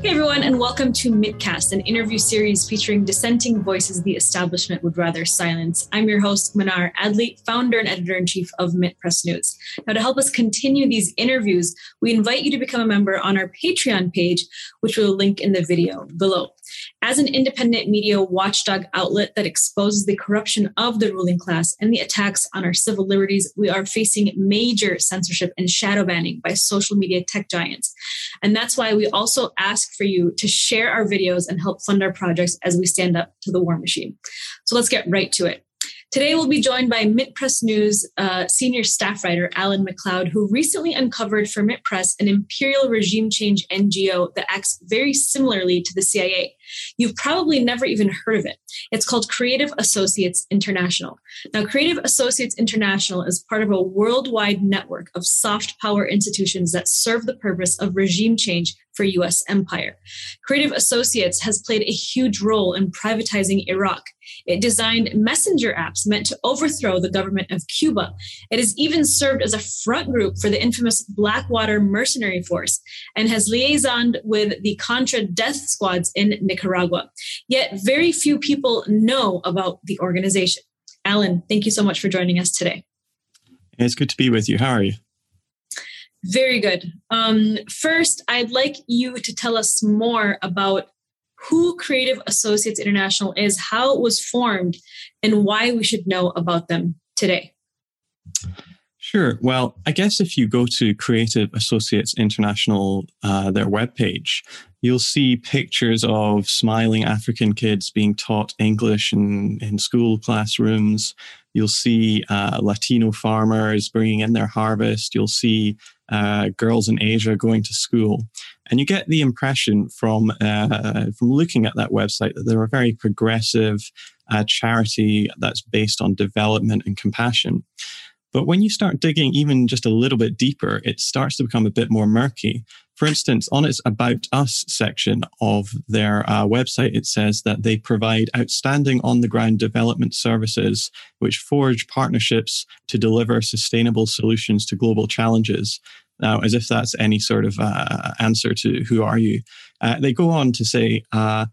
Hey everyone, and welcome to MintCast, an interview series featuring dissenting voices the establishment would rather silence. I'm your host, Mnar Adley, founder and editor in chief of MintPress News. Now, to help us continue these interviews, we invite you to become a member on our Patreon page, which we'll link in the video below. As an independent media watchdog outlet that exposes the corruption of the ruling class and the attacks on our civil liberties, we are facing major censorship and shadow banning by social media tech giants. And that's why we also ask for you to share our videos and help fund our projects as we stand up to the war machine. So let's get right to it. Today, we'll be joined by MintPress News uh, senior staff writer Alan MacLeod, who recently uncovered for MintPress an imperial regime change NGO that acts very similarly to the CIA. You've probably never even heard of it. It's called Creative Associates International. Now, Creative Associates International is part of a worldwide network of soft power institutions that serve the purpose of regime change for US empire. Creative Associates has played a huge role in privatizing Iraq. It designed messenger apps meant to overthrow the government of Cuba. It has even served as a front group for the infamous Blackwater mercenary force and has liaisoned with the Contra death squads in Nicaragua. Yet very few people know about the organization. Alan, thank you so much for joining us today. It's good to be with you. How are you? Very good. Um, first, I'd like you to tell us more about who Creative Associates International is, how it was formed, and why we should know about them today. Sure. Well, I guess if you go to Creative Associates International, uh, their webpage, you'll see pictures of smiling African kids being taught English in, in school classrooms. You'll see uh, Latino farmers bringing in their harvest. You'll see uh, girls in Asia going to school, and you get the impression from uh, from looking at that website that they're a very progressive uh, charity that's based on development and compassion. But when you start digging even just a little bit deeper, it starts to become a bit more murky. For instance, on its About Us section of their uh, website, it says that they provide outstanding on the ground development services which forge partnerships to deliver sustainable solutions to global challenges. Now, as if that's any sort of uh, answer to who are you, uh, they go on to say, uh,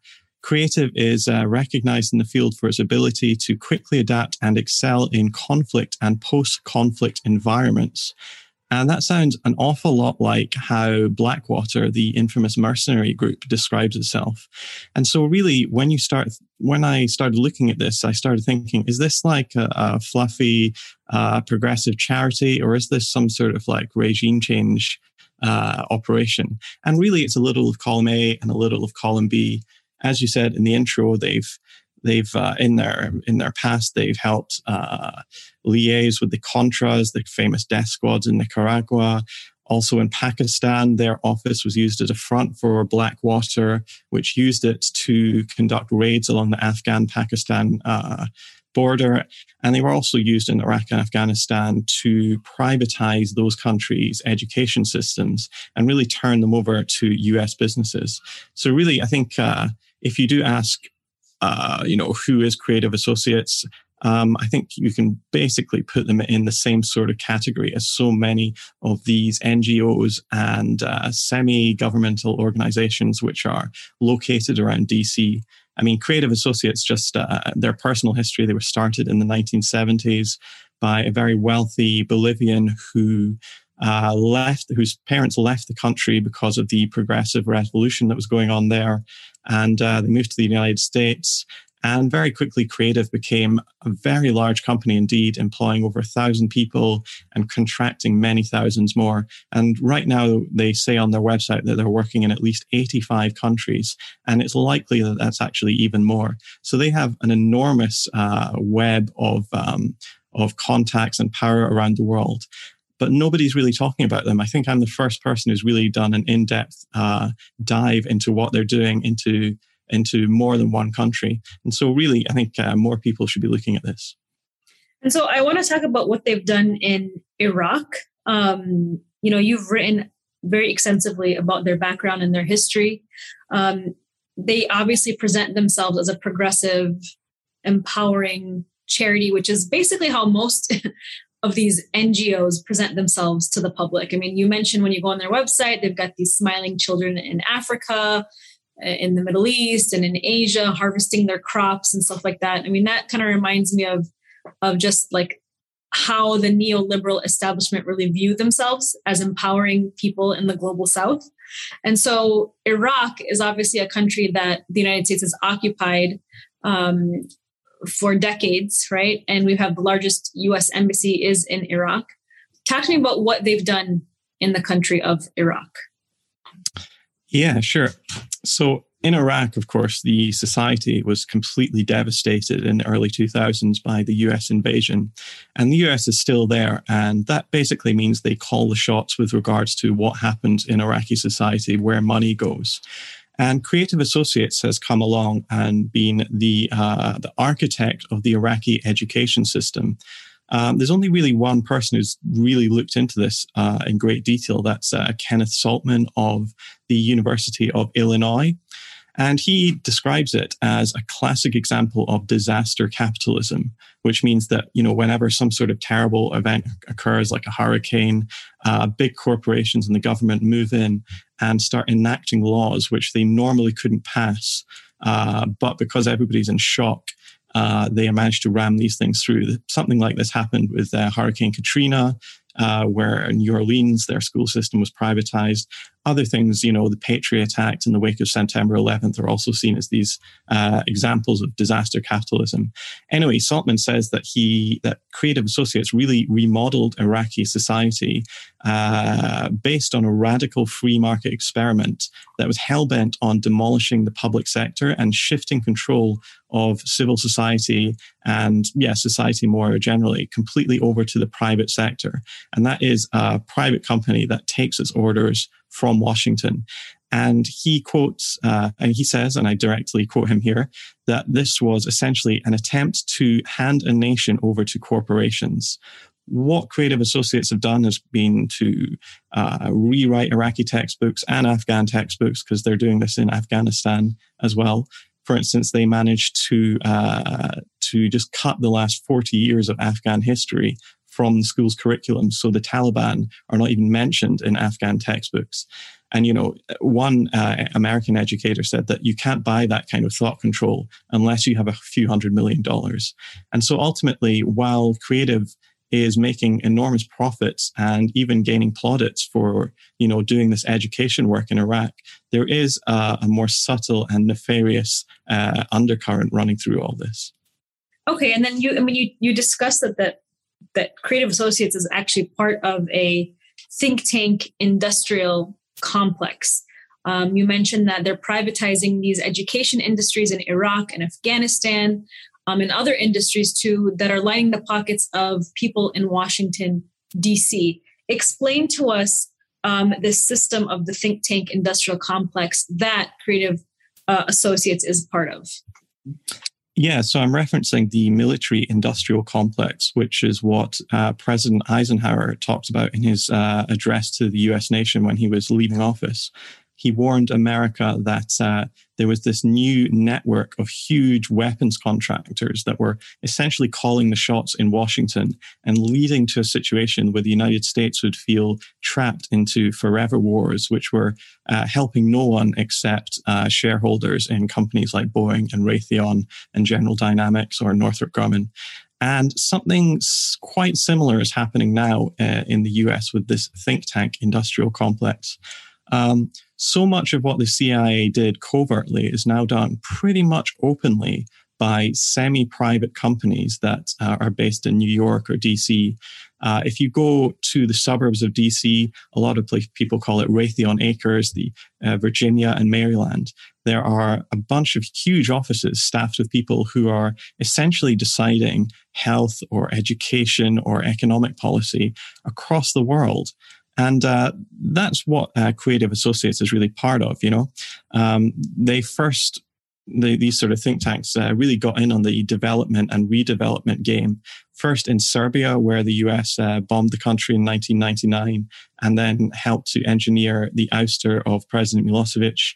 Creative is uh, recognized in the field for its ability to quickly adapt and excel in conflict and post conflict environments. And that sounds an awful lot like how Blackwater, the infamous mercenary group, describes itself. And so, really, when you start, when I started looking at this, I started thinking, is this like a, a fluffy, uh, progressive charity, or is this some sort of like regime change uh, operation? And really, it's a little of column A and a little of column B as you said in the intro, they've they've uh, in their in their past they've helped uh, liaise with the Contras, the famous death squads in Nicaragua. Also in Pakistan, their office was used as a front for Blackwater, which used it to conduct raids along the Afghan-Pakistan uh, border. And they were also used in Iraq and Afghanistan to privatize those countries' education systems and really turn them over to US businesses. So, really, I think uh, if you do ask, uh, you know, who is Creative Associates, um, I think you can basically put them in the same sort of category as so many of these NGOs and uh, semi governmental organizations which are located around DC. I mean, Creative Associates, just uh, their personal history, they were started in the 1970s by a very wealthy Bolivian who uh, left, whose parents left the country because of the progressive revolution that was going on there. And uh, they moved to the United States. And very quickly, Creative became a very large company indeed, employing over a thousand people and contracting many thousands more. And right now, they say on their website that they're working in at least 85 countries. And it's likely that that's actually even more. So they have an enormous uh, web of, um, of contacts and power around the world but nobody's really talking about them. I think I'm the first person who's really done an in-depth uh, dive into what they're doing into into more than one country. And so, really, I think uh, more people should be looking at this. And so, I want to talk about what they've done in Iraq. Um, you know, you've written very extensively about their background and their history. Um, they obviously present themselves as a progressive, empowering charity, which is basically how most of these NGOs present themselves to the public. I mean, you mentioned when you go on their website, they've got these smiling children in Africa, uh, in the Middle East, and in Asia, harvesting their crops and stuff like that. I mean, that kind of reminds me of of just like how the neoliberal establishment really view themselves as empowering people in the global south. And so Iraq is obviously a country that the United States has occupied um, for decades, right? And we have the largest US embassy is in Iraq. Talk to me about what they've done in the country of Iraq. Yeah, sure. So in Iraq, of course, the society was completely devastated in the early 2000s by the US invasion. And the US is still there. And that basically means they call the shots with regards to what happens in Iraqi society, where money goes. And Creative Associates has come along and been the, uh, the architect of the Iraqi education system. Um, there's only really one person who's really looked into this uh, in great detail. That's uh, Kenneth Saltman of the University of Illinois. And he describes it as a classic example of disaster capitalism, which means that, you know, whenever some sort of terrible event occurs, like a hurricane, uh, big corporations and the government move in and start enacting laws which they normally couldn't pass. Uh, but because everybody's in shock, uh, they managed to ram these things through. Something like this happened with uh, Hurricane Katrina uh, where in New Orleans their school system was privatized. Other things, you know, the Patriot Act in the wake of September 11th are also seen as these uh, examples of disaster capitalism. Anyway, Saltman says that he that Creative Associates really remodeled Iraqi society uh, based on a radical free market experiment that was hell bent on demolishing the public sector and shifting control of civil society and yeah, society more generally completely over to the private sector. And that is a private company that takes its orders from Washington. And he quotes, uh, and he says, and I directly quote him here, that this was essentially an attempt to hand a nation over to corporations. What Creative Associates have done has been to uh, rewrite Iraqi textbooks and Afghan textbooks because they're doing this in Afghanistan as well. For instance, they managed to uh, to just cut the last 40 years of Afghan history from the school's curriculum. So the Taliban are not even mentioned in Afghan textbooks. And, you know, one uh, American educator said that you can't buy that kind of thought control unless you have a few hundred million dollars. And so ultimately, while creative is making enormous profits and even gaining plaudits for, you know, doing this education work in Iraq, there is a, a more subtle and nefarious uh, undercurrent running through all this. Okay, and then you, I mean, you you discussed that that that Creative Associates is actually part of a think tank industrial complex. Um, you mentioned that they're privatizing these education industries in Iraq and Afghanistan, um, and other industries too that are lining the pockets of people in Washington, D.C. Explain to us um, this system of the think tank industrial complex that Creative uh, Associates is part of. Yeah, so I'm referencing the military industrial complex, which is what uh, President Eisenhower talked about in his uh, address to the US nation when he was leaving office. He warned America that uh, there was this new network of huge weapons contractors that were essentially calling the shots in Washington and leading to a situation where the United States would feel trapped into forever wars, which were uh, helping no one except uh, shareholders in companies like Boeing and Raytheon and General Dynamics or Northrop Grumman. And something quite similar is happening now uh, in the US with this think tank industrial complex. Um, so much of what the CIA did covertly is now done pretty much openly by semi private companies that uh, are based in New York or DC. Uh, if you go to the suburbs of DC, a lot of people call it Raytheon Acres, the uh, Virginia and Maryland. There are a bunch of huge offices staffed with people who are essentially deciding health or education or economic policy across the world. And uh, that's what uh, Creative Associates is really part of. You know, um, they first the, these sort of think tanks uh, really got in on the development and redevelopment game. First in Serbia, where the US uh, bombed the country in 1999, and then helped to engineer the ouster of President Milosevic.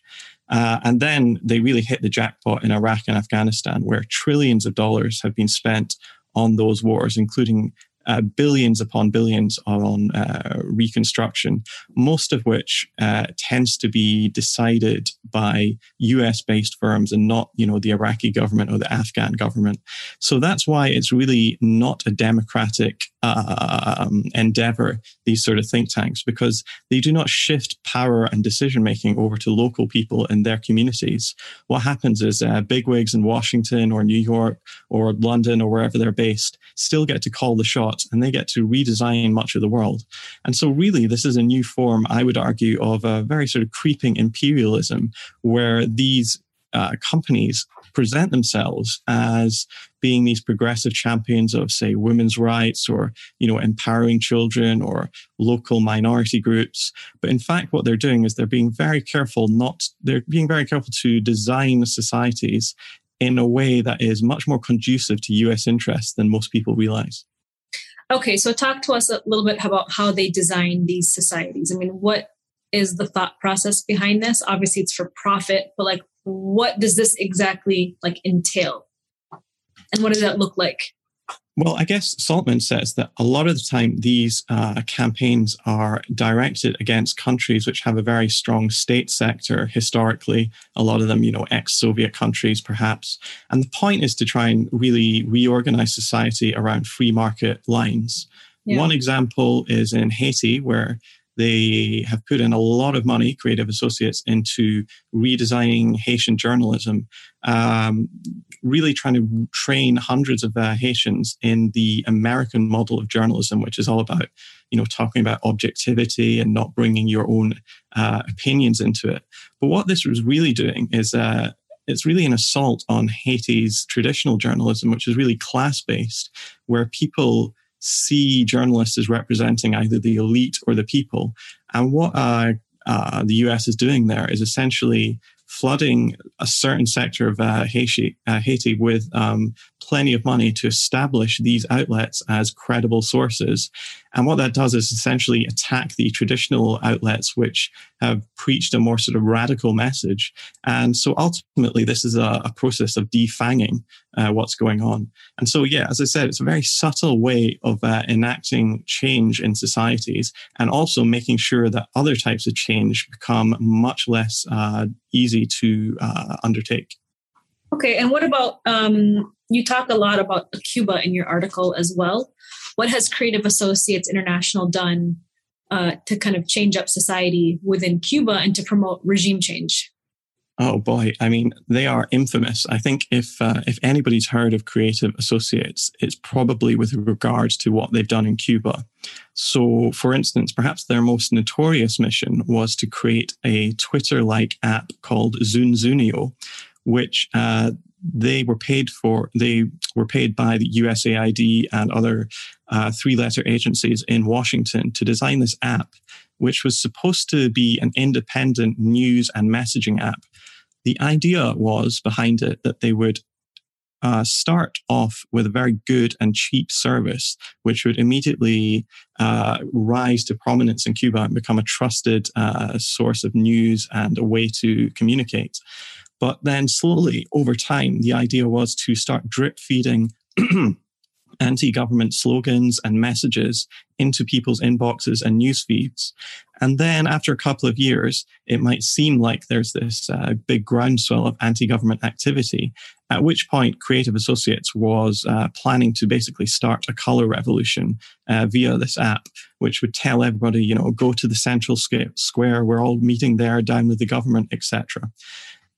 Uh, and then they really hit the jackpot in Iraq and Afghanistan, where trillions of dollars have been spent on those wars, including uh, billions upon billions are on uh, reconstruction, most of which uh, tends to be decided by US based firms and not, you know, the Iraqi government or the Afghan government. So that's why it's really not a democratic um, endeavor, these sort of think tanks, because they do not shift power and decision making over to local people in their communities. What happens is uh, bigwigs in Washington or New York or London or wherever they're based still get to call the shots and they get to redesign much of the world. And so, really, this is a new form, I would argue, of a very sort of creeping imperialism where these uh, companies present themselves as being these progressive champions of say women's rights or you know empowering children or local minority groups but in fact what they're doing is they're being very careful not they're being very careful to design societies in a way that is much more conducive to US interests than most people realize. Okay, so talk to us a little bit about how they design these societies. I mean, what is the thought process behind this? Obviously, it's for profit, but like, what does this exactly like entail, and what does that look like? Well, I guess Saltman says that a lot of the time these uh, campaigns are directed against countries which have a very strong state sector historically, a lot of them, you know, ex Soviet countries perhaps. And the point is to try and really reorganize society around free market lines. Yeah. One example is in Haiti, where they have put in a lot of money, Creative Associates, into redesigning Haitian journalism, um, really trying to train hundreds of uh, Haitians in the American model of journalism, which is all about, you know, talking about objectivity and not bringing your own uh, opinions into it. But what this was really doing is uh, it's really an assault on Haiti's traditional journalism, which is really class based, where people see journalists as representing either the elite or the people. And what uh, uh, the US is doing there is essentially flooding a certain sector of uh, Haiti, uh, Haiti with um, plenty of money to establish these outlets as credible sources. And what that does is essentially attack the traditional outlets which have preached a more sort of radical message. And so ultimately, this is a, a process of defanging uh, what's going on. And so, yeah, as I said, it's a very subtle way of uh, enacting change in societies and also making sure that other types of change become much less uh, easy to uh, undertake. Okay, and what about um, you talk a lot about Cuba in your article as well. What has Creative Associates International done uh, to kind of change up society within Cuba and to promote regime change? Oh boy, I mean, they are infamous. I think if uh, if anybody's heard of Creative Associates, it's probably with regards to what they've done in Cuba. So, for instance, perhaps their most notorious mission was to create a Twitter-like app called Zunzuneo, which uh, they were paid for. They were paid by the USAID and other uh, three-letter agencies in Washington to design this app, which was supposed to be an independent news and messaging app. The idea was behind it that they would uh, start off with a very good and cheap service, which would immediately uh, rise to prominence in Cuba and become a trusted uh, source of news and a way to communicate. But then slowly over time, the idea was to start drip feeding anti government slogans and messages into people's inboxes and news feeds. And then after a couple of years, it might seem like there's this uh, big groundswell of anti government activity, at which point Creative Associates was uh, planning to basically start a color revolution uh, via this app, which would tell everybody, you know, go to the central square, we're all meeting there, down with the government, etc.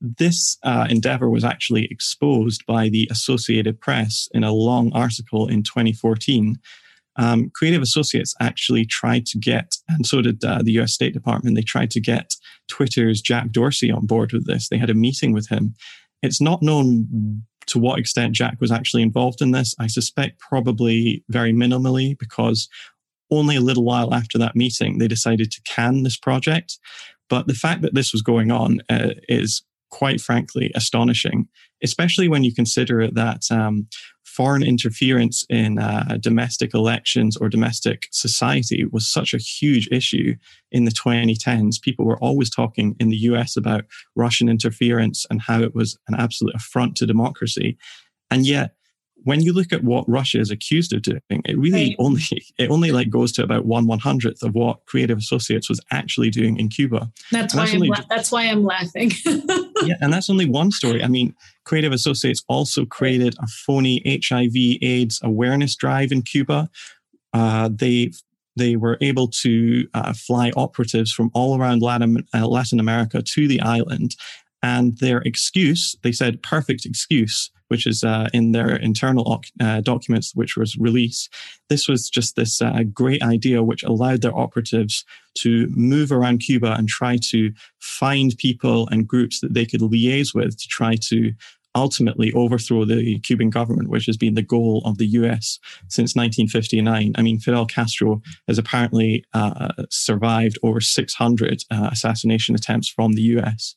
This uh, endeavor was actually exposed by the Associated Press in a long article in 2014. Um, Creative Associates actually tried to get, and so did uh, the US State Department, they tried to get Twitter's Jack Dorsey on board with this. They had a meeting with him. It's not known to what extent Jack was actually involved in this. I suspect probably very minimally because only a little while after that meeting, they decided to can this project. But the fact that this was going on uh, is quite frankly astonishing, especially when you consider that um, foreign interference in uh, domestic elections or domestic society was such a huge issue in the 2010s. People were always talking in the US about Russian interference and how it was an absolute affront to democracy. And yet, when you look at what Russia is accused of doing, it really right. only it only like goes to about one one hundredth of what Creative Associates was actually doing in Cuba. That's why that's I'm la- that's why I'm laughing. yeah, and that's only one story. I mean, Creative Associates also created a phony HIV/AIDS awareness drive in Cuba. Uh, they they were able to uh, fly operatives from all around Latin, uh, Latin America to the island. And their excuse, they said perfect excuse, which is uh, in their internal uh, documents, which was released. This was just this uh, great idea, which allowed their operatives to move around Cuba and try to find people and groups that they could liaise with to try to ultimately overthrow the Cuban government, which has been the goal of the US since 1959. I mean, Fidel Castro has apparently uh, survived over 600 uh, assassination attempts from the US.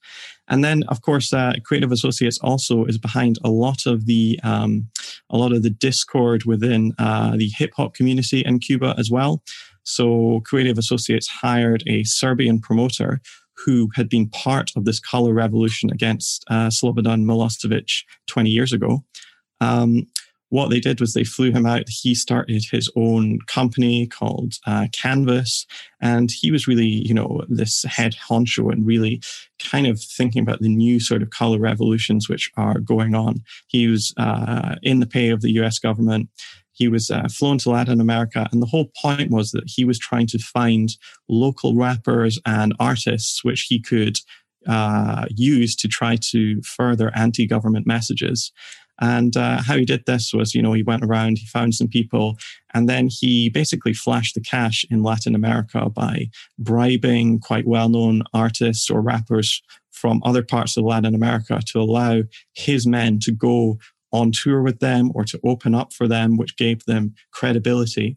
And then, of course, uh, Creative Associates also is behind a lot of the um, a lot of the discord within uh, the hip hop community in Cuba as well. So, Creative Associates hired a Serbian promoter who had been part of this color revolution against uh, Slobodan Milosevic 20 years ago. Um, what they did was they flew him out. He started his own company called uh, Canvas, and he was really, you know, this head honcho and really kind of thinking about the new sort of color revolutions which are going on. He was uh, in the pay of the U.S. government. He was uh, flown to Latin America, and the whole point was that he was trying to find local rappers and artists which he could uh, use to try to further anti-government messages. And uh, how he did this was, you know, he went around, he found some people, and then he basically flashed the cash in Latin America by bribing quite well known artists or rappers from other parts of Latin America to allow his men to go on tour with them or to open up for them, which gave them credibility.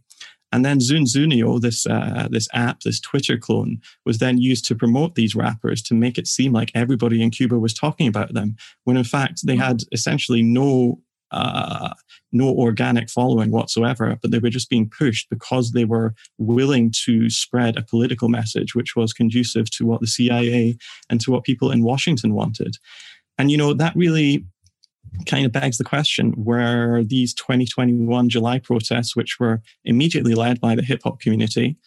And then ZunZuneo, this uh, this app, this Twitter clone, was then used to promote these rappers to make it seem like everybody in Cuba was talking about them, when in fact they had essentially no uh, no organic following whatsoever, but they were just being pushed because they were willing to spread a political message which was conducive to what the CIA and to what people in Washington wanted. And you know that really kind of begs the question were these 2021 July protests, which were immediately led by the hip hop community,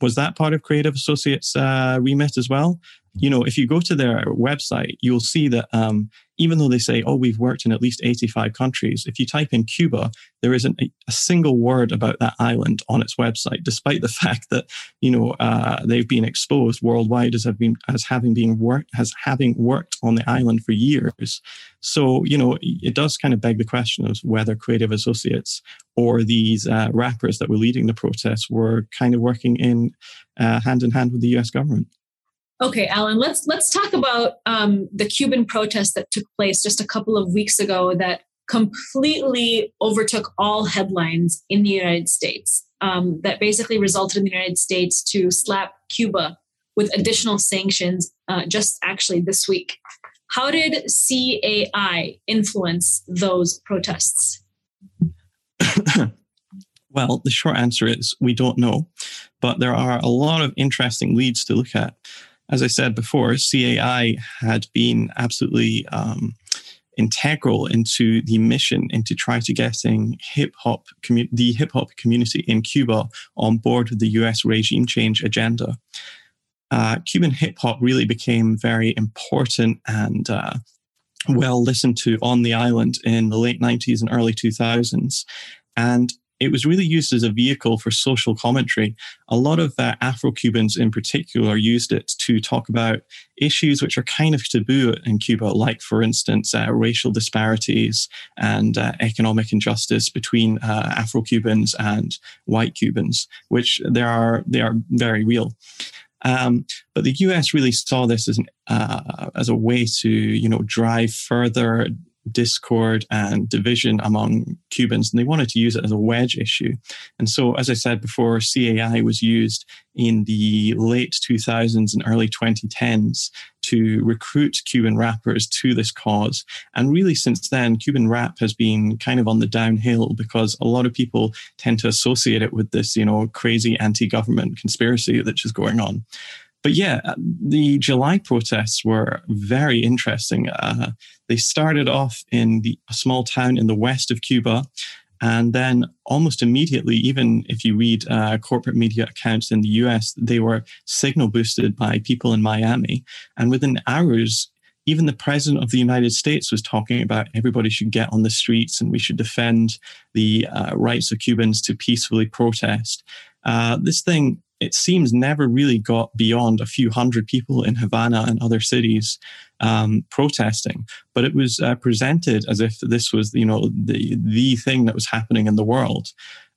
was that part of Creative Associates' uh, remit as well? You know, if you go to their website, you'll see that um, even though they say, oh, we've worked in at least 85 countries, if you type in Cuba, there isn't a, a single word about that island on its website, despite the fact that, you know, uh, they've been exposed worldwide as, have been, as having been worked, as having worked on the island for years. So, you know, it does kind of beg the question of whether creative associates or these uh, rappers that were leading the protests were kind of working in uh, hand in hand with the US government. Okay, Alan, let's let's talk about um, the Cuban protest that took place just a couple of weeks ago that completely overtook all headlines in the United States. Um, that basically resulted in the United States to slap Cuba with additional sanctions uh, just actually this week. How did CAI influence those protests? well, the short answer is we don't know, but there are a lot of interesting leads to look at as I said before, CAI had been absolutely um, integral into the mission into trying to getting hip hop commu- the hip hop community in Cuba on board with the U.S. regime change agenda. Uh, Cuban hip hop really became very important and uh, well listened to on the island in the late 90s and early 2000s. And it was really used as a vehicle for social commentary. A lot of uh, Afro Cubans in particular used it to talk about issues which are kind of taboo in Cuba, like, for instance, uh, racial disparities and uh, economic injustice between uh, Afro Cubans and white Cubans, which they are, they are very real. Um, but the U.S. really saw this as an, uh, as a way to, you know, drive further discord and division among Cubans, and they wanted to use it as a wedge issue. And so, as I said before, CAI was used in the late 2000s and early 2010s to recruit Cuban rappers to this cause. And really, since then, Cuban rap has been kind of on the downhill because a lot of people tend to associate it with this, you know, crazy anti government conspiracy that's just going on. But yeah, the July protests were very interesting. Uh, they started off in the, a small town in the west of Cuba. And then almost immediately, even if you read uh, corporate media accounts in the US, they were signal boosted by people in Miami. And within hours, even the president of the United States was talking about everybody should get on the streets and we should defend the uh, rights of Cubans to peacefully protest. Uh, this thing it seems never really got beyond a few hundred people in Havana and other cities um, protesting. But it was uh, presented as if this was, you know, the the thing that was happening in the world.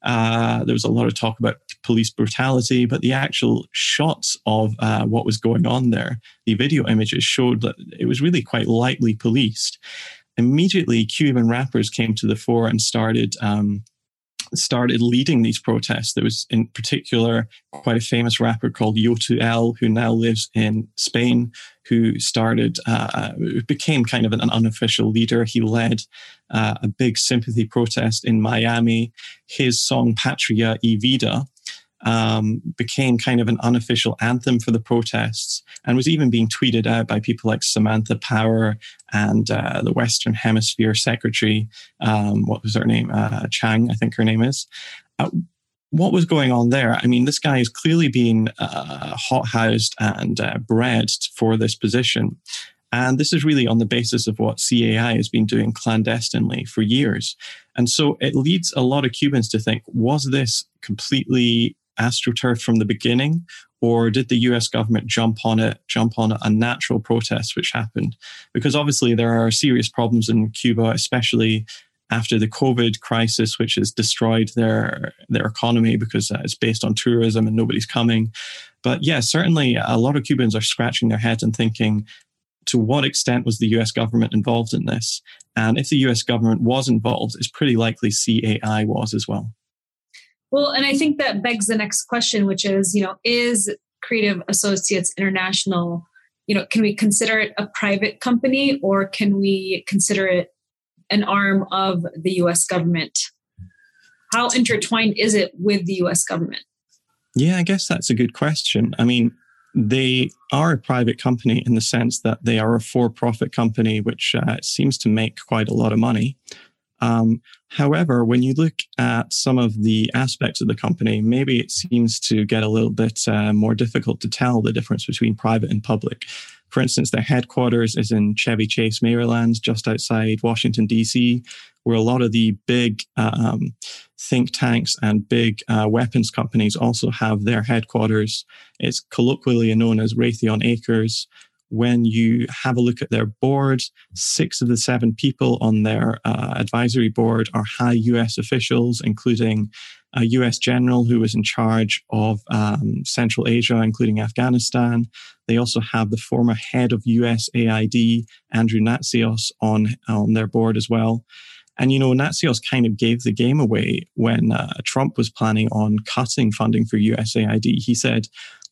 Uh, there was a lot of talk about police brutality, but the actual shots of uh, what was going on there, the video images showed that it was really quite lightly policed. Immediately, Cuban rappers came to the fore and started um, started leading these protests. There was, in particular, quite a famous rapper called Yotuel, who now lives in Spain, who started, uh, became kind of an, unofficial leader. He led uh, a big sympathy protest in Miami. His song Patria y Vida um, became kind of an unofficial anthem for the protests and was even being tweeted out by people like Samantha Power and uh, the Western Hemisphere Secretary. Um, what was her name? Uh, Chang, I think her name is. Uh, what was going on there? I mean, this guy is clearly being uh, hothoused and uh, bred for this position. And this is really on the basis of what CAI has been doing clandestinely for years. And so it leads a lot of Cubans to think was this completely astroturf from the beginning, or did the US government jump on it, jump on a natural protest which happened? Because obviously there are serious problems in Cuba, especially after the COVID crisis, which has destroyed their their economy because uh, it's based on tourism and nobody's coming. But yeah, certainly a lot of Cubans are scratching their heads and thinking, to what extent was the US government involved in this? And if the US government was involved, it's pretty likely CAI was as well. Well, and I think that begs the next question, which is, you know, is Creative Associates International, you know, can we consider it a private company or can we consider it an arm of the US government? How intertwined is it with the US government? Yeah, I guess that's a good question. I mean, they are a private company in the sense that they are a for profit company, which uh, seems to make quite a lot of money. Um, however, when you look at some of the aspects of the company, maybe it seems to get a little bit uh, more difficult to tell the difference between private and public. For instance, their headquarters is in Chevy Chase, Maryland, just outside Washington, D.C., where a lot of the big um, think tanks and big uh, weapons companies also have their headquarters. It's colloquially known as Raytheon Acres when you have a look at their board, six of the seven people on their uh, advisory board are high US officials, including a US general who was in charge of um, Central Asia, including Afghanistan. They also have the former head of USAID, Andrew Natsios, on, on their board as well. And, you know, Natsios kind of gave the game away when uh, Trump was planning on cutting funding for USAID. He said,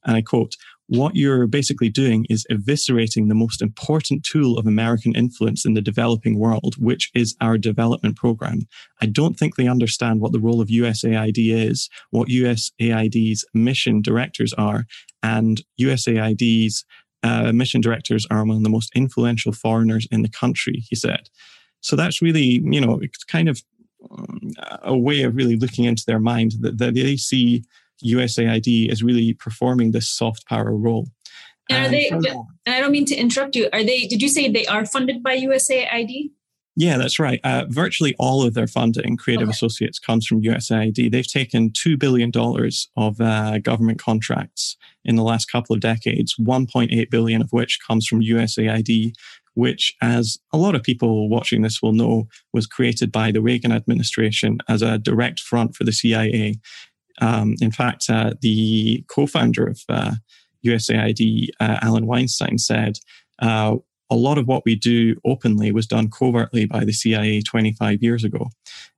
and I quote, what you're basically doing is eviscerating the most important tool of American influence in the developing world, which is our development program. I don't think they understand what the role of USAID is, what USAID's mission directors are, and USAID's uh, mission directors are among the most influential foreigners in the country, he said. So that's really, you know, it's kind of um, a way of really looking into their mind that, that they see USAID is really performing this soft power role. And are they? And I don't mean to interrupt you. Are they? Did you say they are funded by USAID? Yeah, that's right. Uh, virtually all of their funding, Creative okay. Associates, comes from USAID. They've taken $2 billion of uh, government contracts in the last couple of decades, 1.8 billion of which comes from USAID, which, as a lot of people watching this will know, was created by the Reagan administration as a direct front for the CIA. Um, in fact, uh, the co-founder of uh, USAID, uh, Alan Weinstein, said uh, a lot of what we do openly was done covertly by the CIA 25 years ago.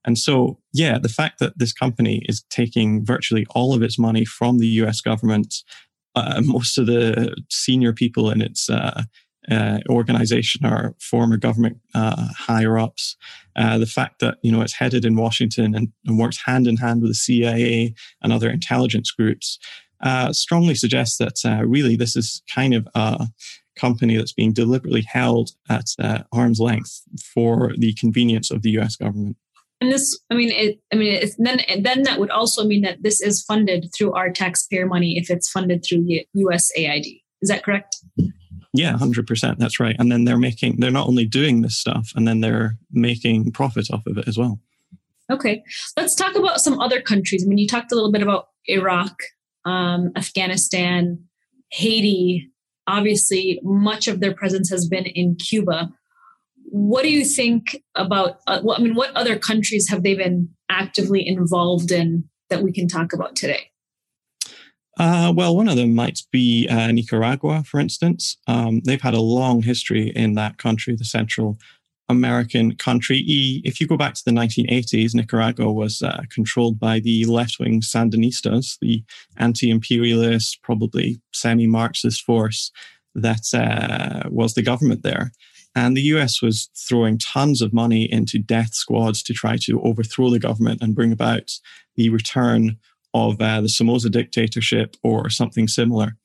And so, yeah, the fact that this company is taking virtually all of its money from the US government, uh, most of the senior people in its uh, uh, organization or former government uh, higher ups. Uh, the fact that you know it's headed in Washington and, and, works hand in hand with the CIA and other intelligence groups. uh, strongly suggests that uh, really this is kind of a company that's being deliberately held at arm's length for the convenience of the U.S. government. And this, I mean, it, I mean, then then that would also mean that this is funded through our taxpayer money if it's funded through USAID. Is that correct? Yeah, hundred percent. That's right. And then they're making they're not only doing this stuff, and then they're making profit off of it as well. Okay, let's talk about some other countries. I mean, you talked a little bit about Iraq, um, Afghanistan, Haiti. Obviously, much of their presence has been in Cuba what do you think about uh, well, i mean what other countries have they been actively involved in that we can talk about today uh, well, one of them might be uh, Nicaragua, for instance. Um, they've had a long history in that country, the Central American country. If you go back to the 1980s, Nicaragua was uh, controlled by the left wing Sandinistas, the anti imperialist, probably semi Marxist force that uh, was the government there. And the US was throwing tons of money into death squads to try to overthrow the government and bring about the return of uh, the Somoza dictatorship or something similar.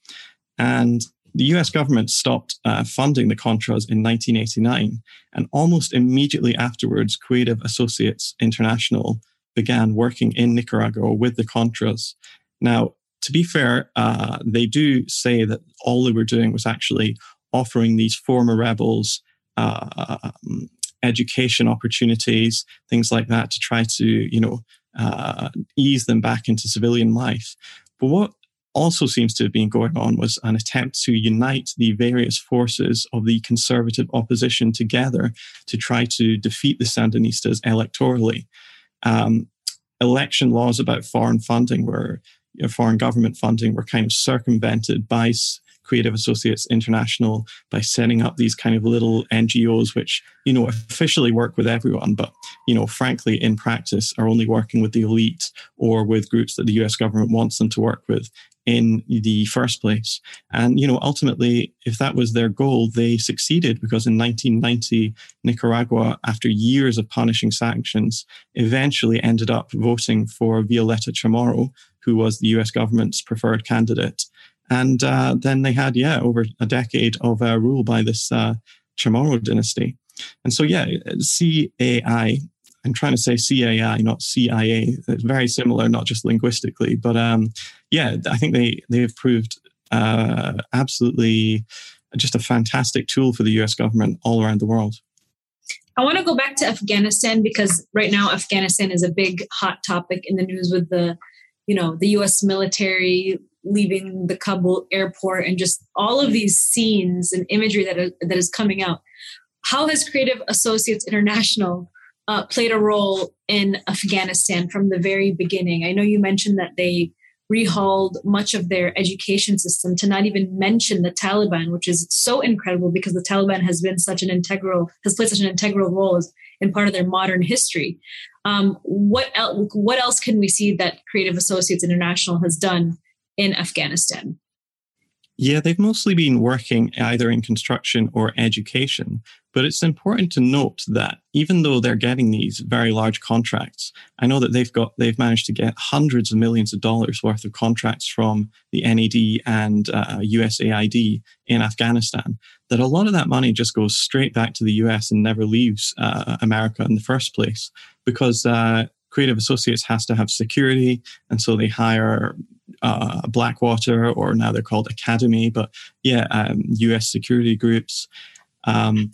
And the US government stopped uh, funding the Contras in 1989. And almost immediately afterwards, Creative Associates International began working in Nicaragua with the Contras. Now, to be fair, uh, they do say that all they were doing was actually offering these former rebels uh, education opportunities, things like that, to try to you know uh, ease them back into civilian life. But what also seems to have been going on was an attempt to unite the various forces of the conservative opposition together to try to defeat the Sandinistas electorally. Um, election laws about foreign funding were you know, foreign government funding were kind of circumvented by Creative Associates International by setting up these kind of little NGOs, which, you know, officially work with everyone, but, you know, frankly, in practice are only working with the elite or with groups that the US government wants them to work with in the first place. And, you know, ultimately, if that was their goal, they succeeded because in 1990, Nicaragua, after years of punishing sanctions, eventually ended up voting for Violeta Chamorro, who was the US government's preferred candidate. And uh, then they had, yeah, over a decade of uh, rule by this uh, Chamorro dynasty. And so, yeah, CAI, I'm trying to say CAI, not CIA. It's very similar, not just linguistically, but um, yeah, I think they they have proved uh, absolutely just a fantastic tool for the U.S. government all around the world. I want to go back to Afghanistan because right now Afghanistan is a big hot topic in the news with the, you know, the U.S. military leaving the Kabul airport and just all of these scenes and imagery that is, that is coming out. How has Creative Associates International uh, played a role in Afghanistan from the very beginning? I know you mentioned that they rehauled much of their education system to not even mention the Taliban, which is so incredible because the Taliban has been such an integral, has played such an integral role as, in part of their modern history. Um, what, el- what else can we see that Creative Associates International has done in Afghanistan? Yeah, they've mostly been working either in construction or education. But it's important to note that even though they're getting these very large contracts, I know that they've got they've managed to get hundreds of millions of dollars worth of contracts from the NED and uh, USAID in Afghanistan. That a lot of that money just goes straight back to the US and never leaves uh, America in the first place because uh, Creative Associates has to have security, and so they hire uh, Blackwater, or now they're called Academi, but yeah, um, US security groups. Um,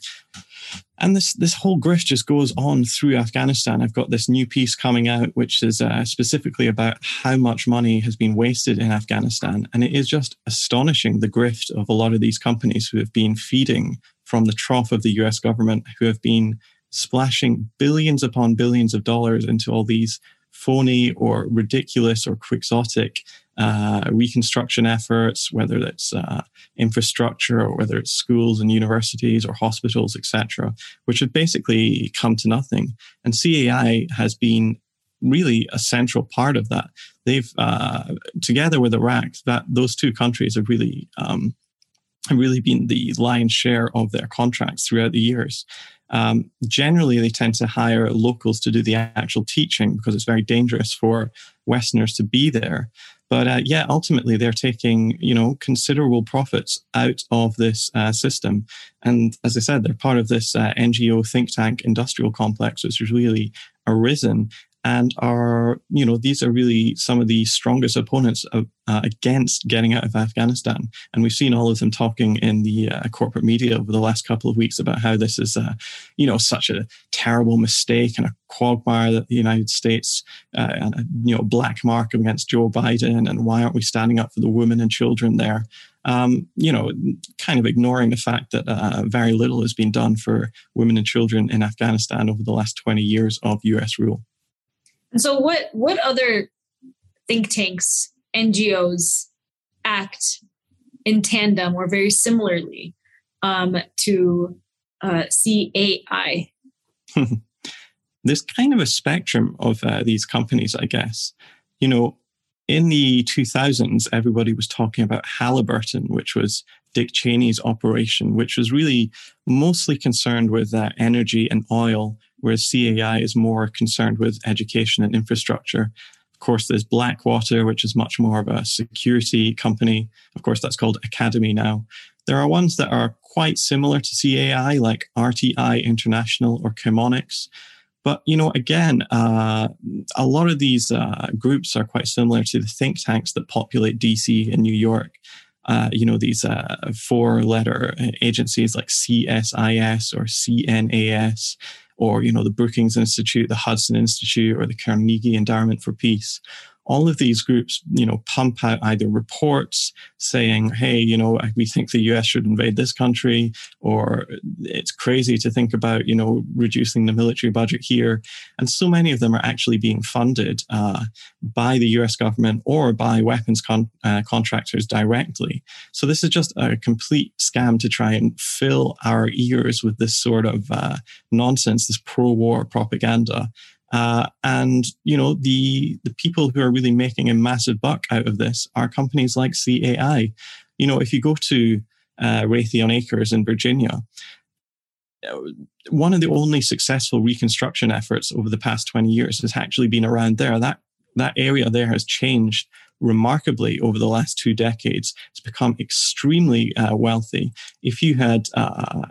and this this whole grift just goes on through Afghanistan. I've got this new piece coming out, which is uh, specifically about how much money has been wasted in Afghanistan, and it is just astonishing the grift of a lot of these companies who have been feeding from the trough of the U.S. government, who have been splashing billions upon billions of dollars into all these phony or ridiculous or quixotic uh, reconstruction efforts, whether it's uh, infrastructure or whether it's schools and universities or hospitals, etc., which have basically come to nothing. And CAI has been really a central part of that. They've, uh, together with Iraq, that those two countries have really um, really been the lion's share of their contracts throughout the years. Um, generally, they tend to hire locals to do the actual teaching because it's very dangerous for Westerners to be there. But uh, yeah, ultimately they're taking you know considerable profits out of this uh, system, and as I said, they're part of this uh, NGO think tank industrial complex, which has really arisen and are you know these are really some of the strongest opponents of, uh, against getting out of Afghanistan, and we've seen all of them talking in the uh, corporate media over the last couple of weeks about how this is, uh, you know, such a terrible mistake and a quagmire that the United States uh, and a you know black mark against Joe Biden, and why aren't we standing up for the women and children there? Um, you know, kind of ignoring the fact that uh, very little has been done for women and children in Afghanistan over the last 20 years of US rule. And so, what what other think tanks, NGOs act in tandem or very similarly um, to uh, CAI? There's kind of a spectrum of uh, these companies, I guess. You know, in the 2000s, everybody was talking about Halliburton, which was Dick Cheney's operation, which was really mostly concerned with uh, energy and oil whereas CAI is more concerned with education and infrastructure. Of course, there's Blackwater, which is much more of a security company. Of course, that's called Academi now. There are ones that are quite similar to CAI, like RTI International or Chemonics. But, you know, again, uh, a lot of these uh, groups are quite similar to the think tanks that populate DC and New York. Uh, you know, these uh, four letter agencies like CSIS or CNAS or you know the Brookings Institute, the Hudson Institute, or the Carnegie Endowment for Peace all of these groups, you know, pump out either reports saying, "Hey, you know, we think the U.S. should invade this country," or "It's crazy to think about, you know, reducing the military budget here." And so many of them are actually being funded uh, by the U.S. government or by weapons con- uh, contractors directly. So this is just a complete scam to try and fill our ears with this sort of uh, nonsense, this pro-war propaganda. Uh, and you know the the people who are really making a massive buck out of this are companies like CAI. You know, if you go to uh, Raytheon Acres in Virginia, one of the only successful reconstruction efforts over the past 20 years has actually been around there. That that area there has changed remarkably over the last two decades. It's become extremely uh, wealthy. If you had uh,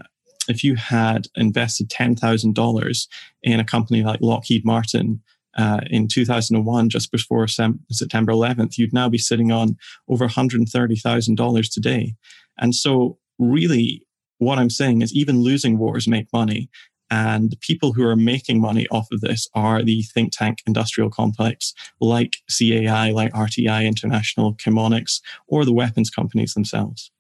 if you had invested $10,000 in a company like Lockheed Martin uh, in 2001, just before Sem- September 11th, you'd now be sitting on over $130,000 today. And so, really, what I'm saying is even losing wars make money. And the people who are making money off of this are the think tank industrial complex like CAI, like RTI International, Chemonics, or the weapons companies themselves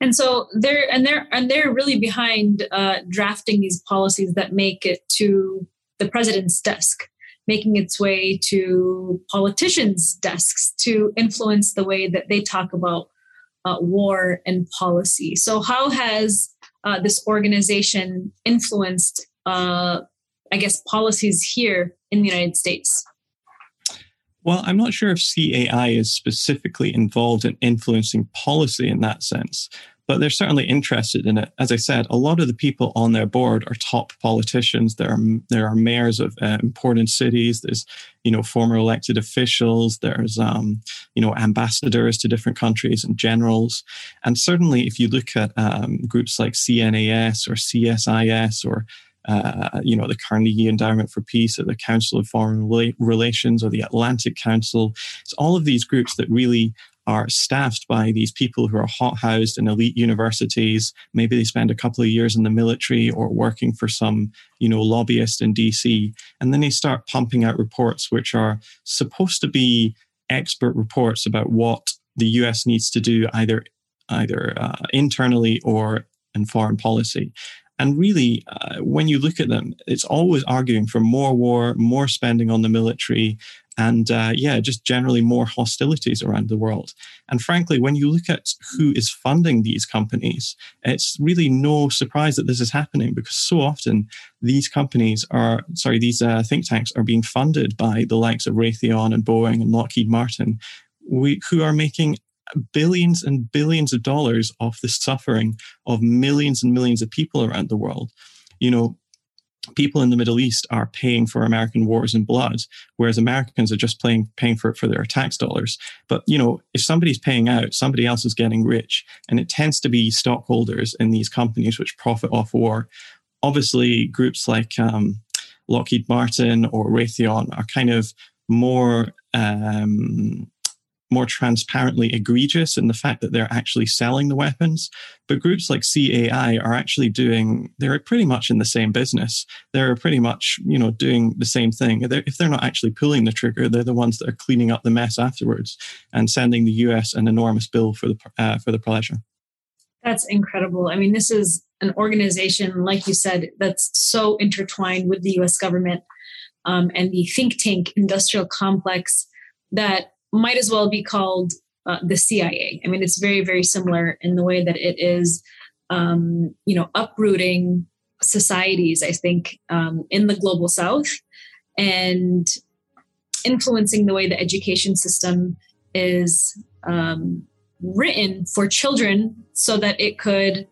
and so they're and they're and they're really behind uh, drafting these policies that make it to the president's desk making its way to politicians desks to influence the way that they talk about uh, war and policy. So how has uh, this organization influenced uh, i guess policies here in the united states well, I'm not sure if CAI is specifically involved in influencing policy in that sense, but they're certainly interested in it. As I said, a lot of the people on their board are top politicians. There are there are mayors of uh, important cities. There's you know former elected officials. There's um, you know ambassadors to different countries and generals. And certainly, if you look at um, groups like CNAS or CSIS or uh, you know, the Carnegie Endowment for Peace or the Council of Foreign Relations or the Atlantic Council. It's all of these groups that really are staffed by these people who are hot housed in elite universities. Maybe they spend a couple of years in the military or working for some, you know, lobbyist in DC. And then they start pumping out reports which are supposed to be expert reports about what the US needs to do either either uh, internally or in foreign policy. And really, uh, when you look at them, it's always arguing for more war, more spending on the military, and uh, yeah, just generally more hostilities around the world. And frankly, when you look at who is funding these companies, it's really no surprise that this is happening because so often these companies are, sorry, these uh, think tanks are being funded by the likes of Raytheon and Boeing and Lockheed Martin, we, who are making billions and billions of dollars off the suffering of millions and millions of people around the world. You know, people in the Middle East are paying for American wars and blood, whereas Americans are just paying paying for it for their tax dollars. But you know, if somebody's paying out, somebody else is getting rich, and it tends to be stockholders in these companies which profit off war. Obviously, groups like um, Lockheed Martin or Raytheon are kind of more um, more transparently egregious in the fact that they're actually selling the weapons. But groups like CAI are actually doing, they're pretty much in the same business. They're pretty much, you know, doing the same thing. They're, if they're not actually pulling the trigger, they're the ones that are cleaning up the mess afterwards and sending the US an enormous bill for the, uh, for the pleasure. That's incredible. I mean, this is an organization, like you said, that's so intertwined with the US government um, and the think tank industrial complex that might as well be called uh, the CIA. I mean, it's very, very similar in the way that it is, um, you know, uprooting societies, I think, um, in the global south and influencing the way the education system is um, written for children so that it could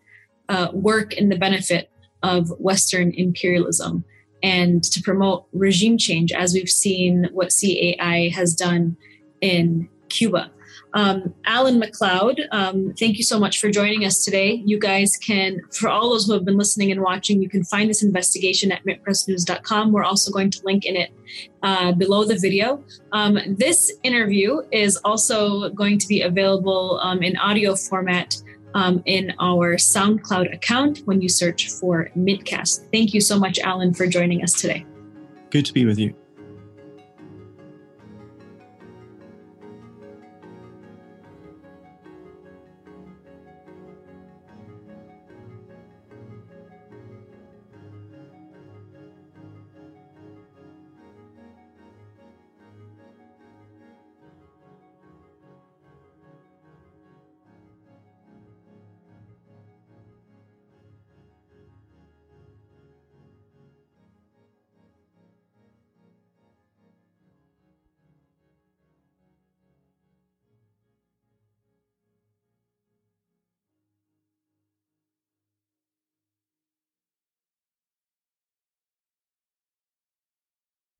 uh, work in the benefit of Western imperialism and to promote regime change, as we've seen what CAI has done in Cuba. Um, Alan MacLeod, um, thank you so much for joining us today. You guys can, for all those who have been listening and watching, you can find this investigation at mintpressnews.com. We're also going to link in it uh, below the video. Um, this interview is also going to be available um, in audio format um, in our SoundCloud account when you search for MintCast. Thank you so much, Alan, for joining us today. Good to be with you.